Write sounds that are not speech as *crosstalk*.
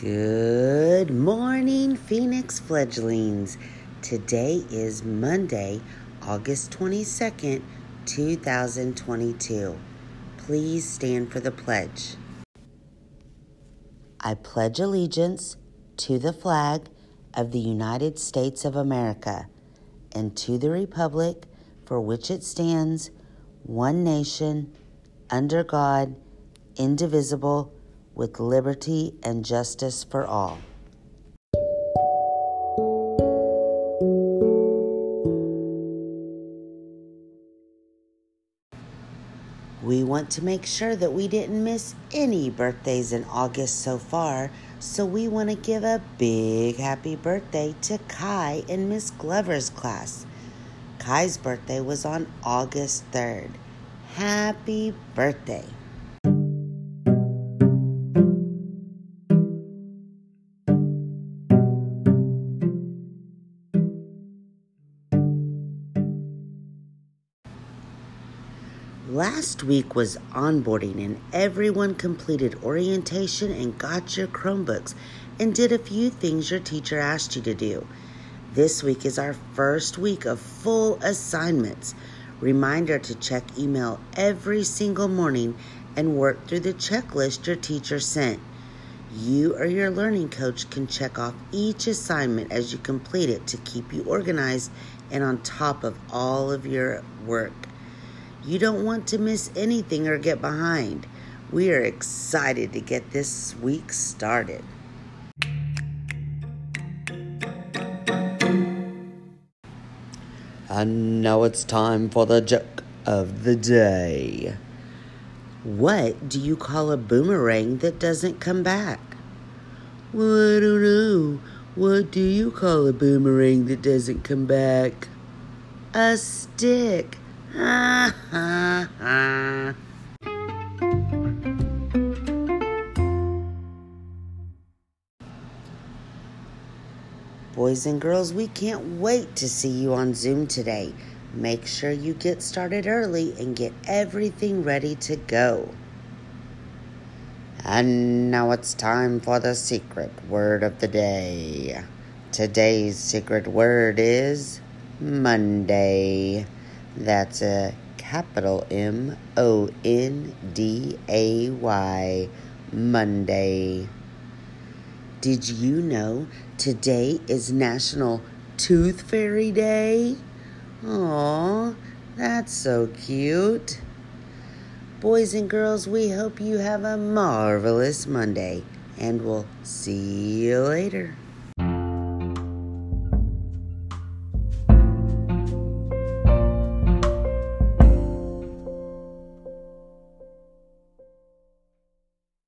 Good morning, Phoenix fledglings. Today is Monday, August 22nd, 2022. Please stand for the pledge. I pledge allegiance to the flag of the United States of America and to the republic for which it stands, one nation, under God, indivisible, with liberty and justice for all. We want to make sure that we didn't miss any birthdays in August so far, so we want to give a big happy birthday to Kai in Miss Glover's class. Kai's birthday was on August 3rd. Happy birthday! Last week was onboarding, and everyone completed orientation and got your Chromebooks and did a few things your teacher asked you to do. This week is our first week of full assignments. Reminder to check email every single morning and work through the checklist your teacher sent. You or your learning coach can check off each assignment as you complete it to keep you organized and on top of all of your work. You don't want to miss anything or get behind. We are excited to get this week started. And now it's time for the joke of the day. What do you call a boomerang that doesn't come back? Well, I don't know. What do you call a boomerang that doesn't come back? A stick. *laughs* Boys and girls, we can't wait to see you on Zoom today. Make sure you get started early and get everything ready to go. And now it's time for the secret word of the day. Today's secret word is Monday. That's a capital M O N D A Y. Monday. Did you know today is National Tooth Fairy Day? Aw, that's so cute. Boys and girls, we hope you have a marvelous Monday, and we'll see you later.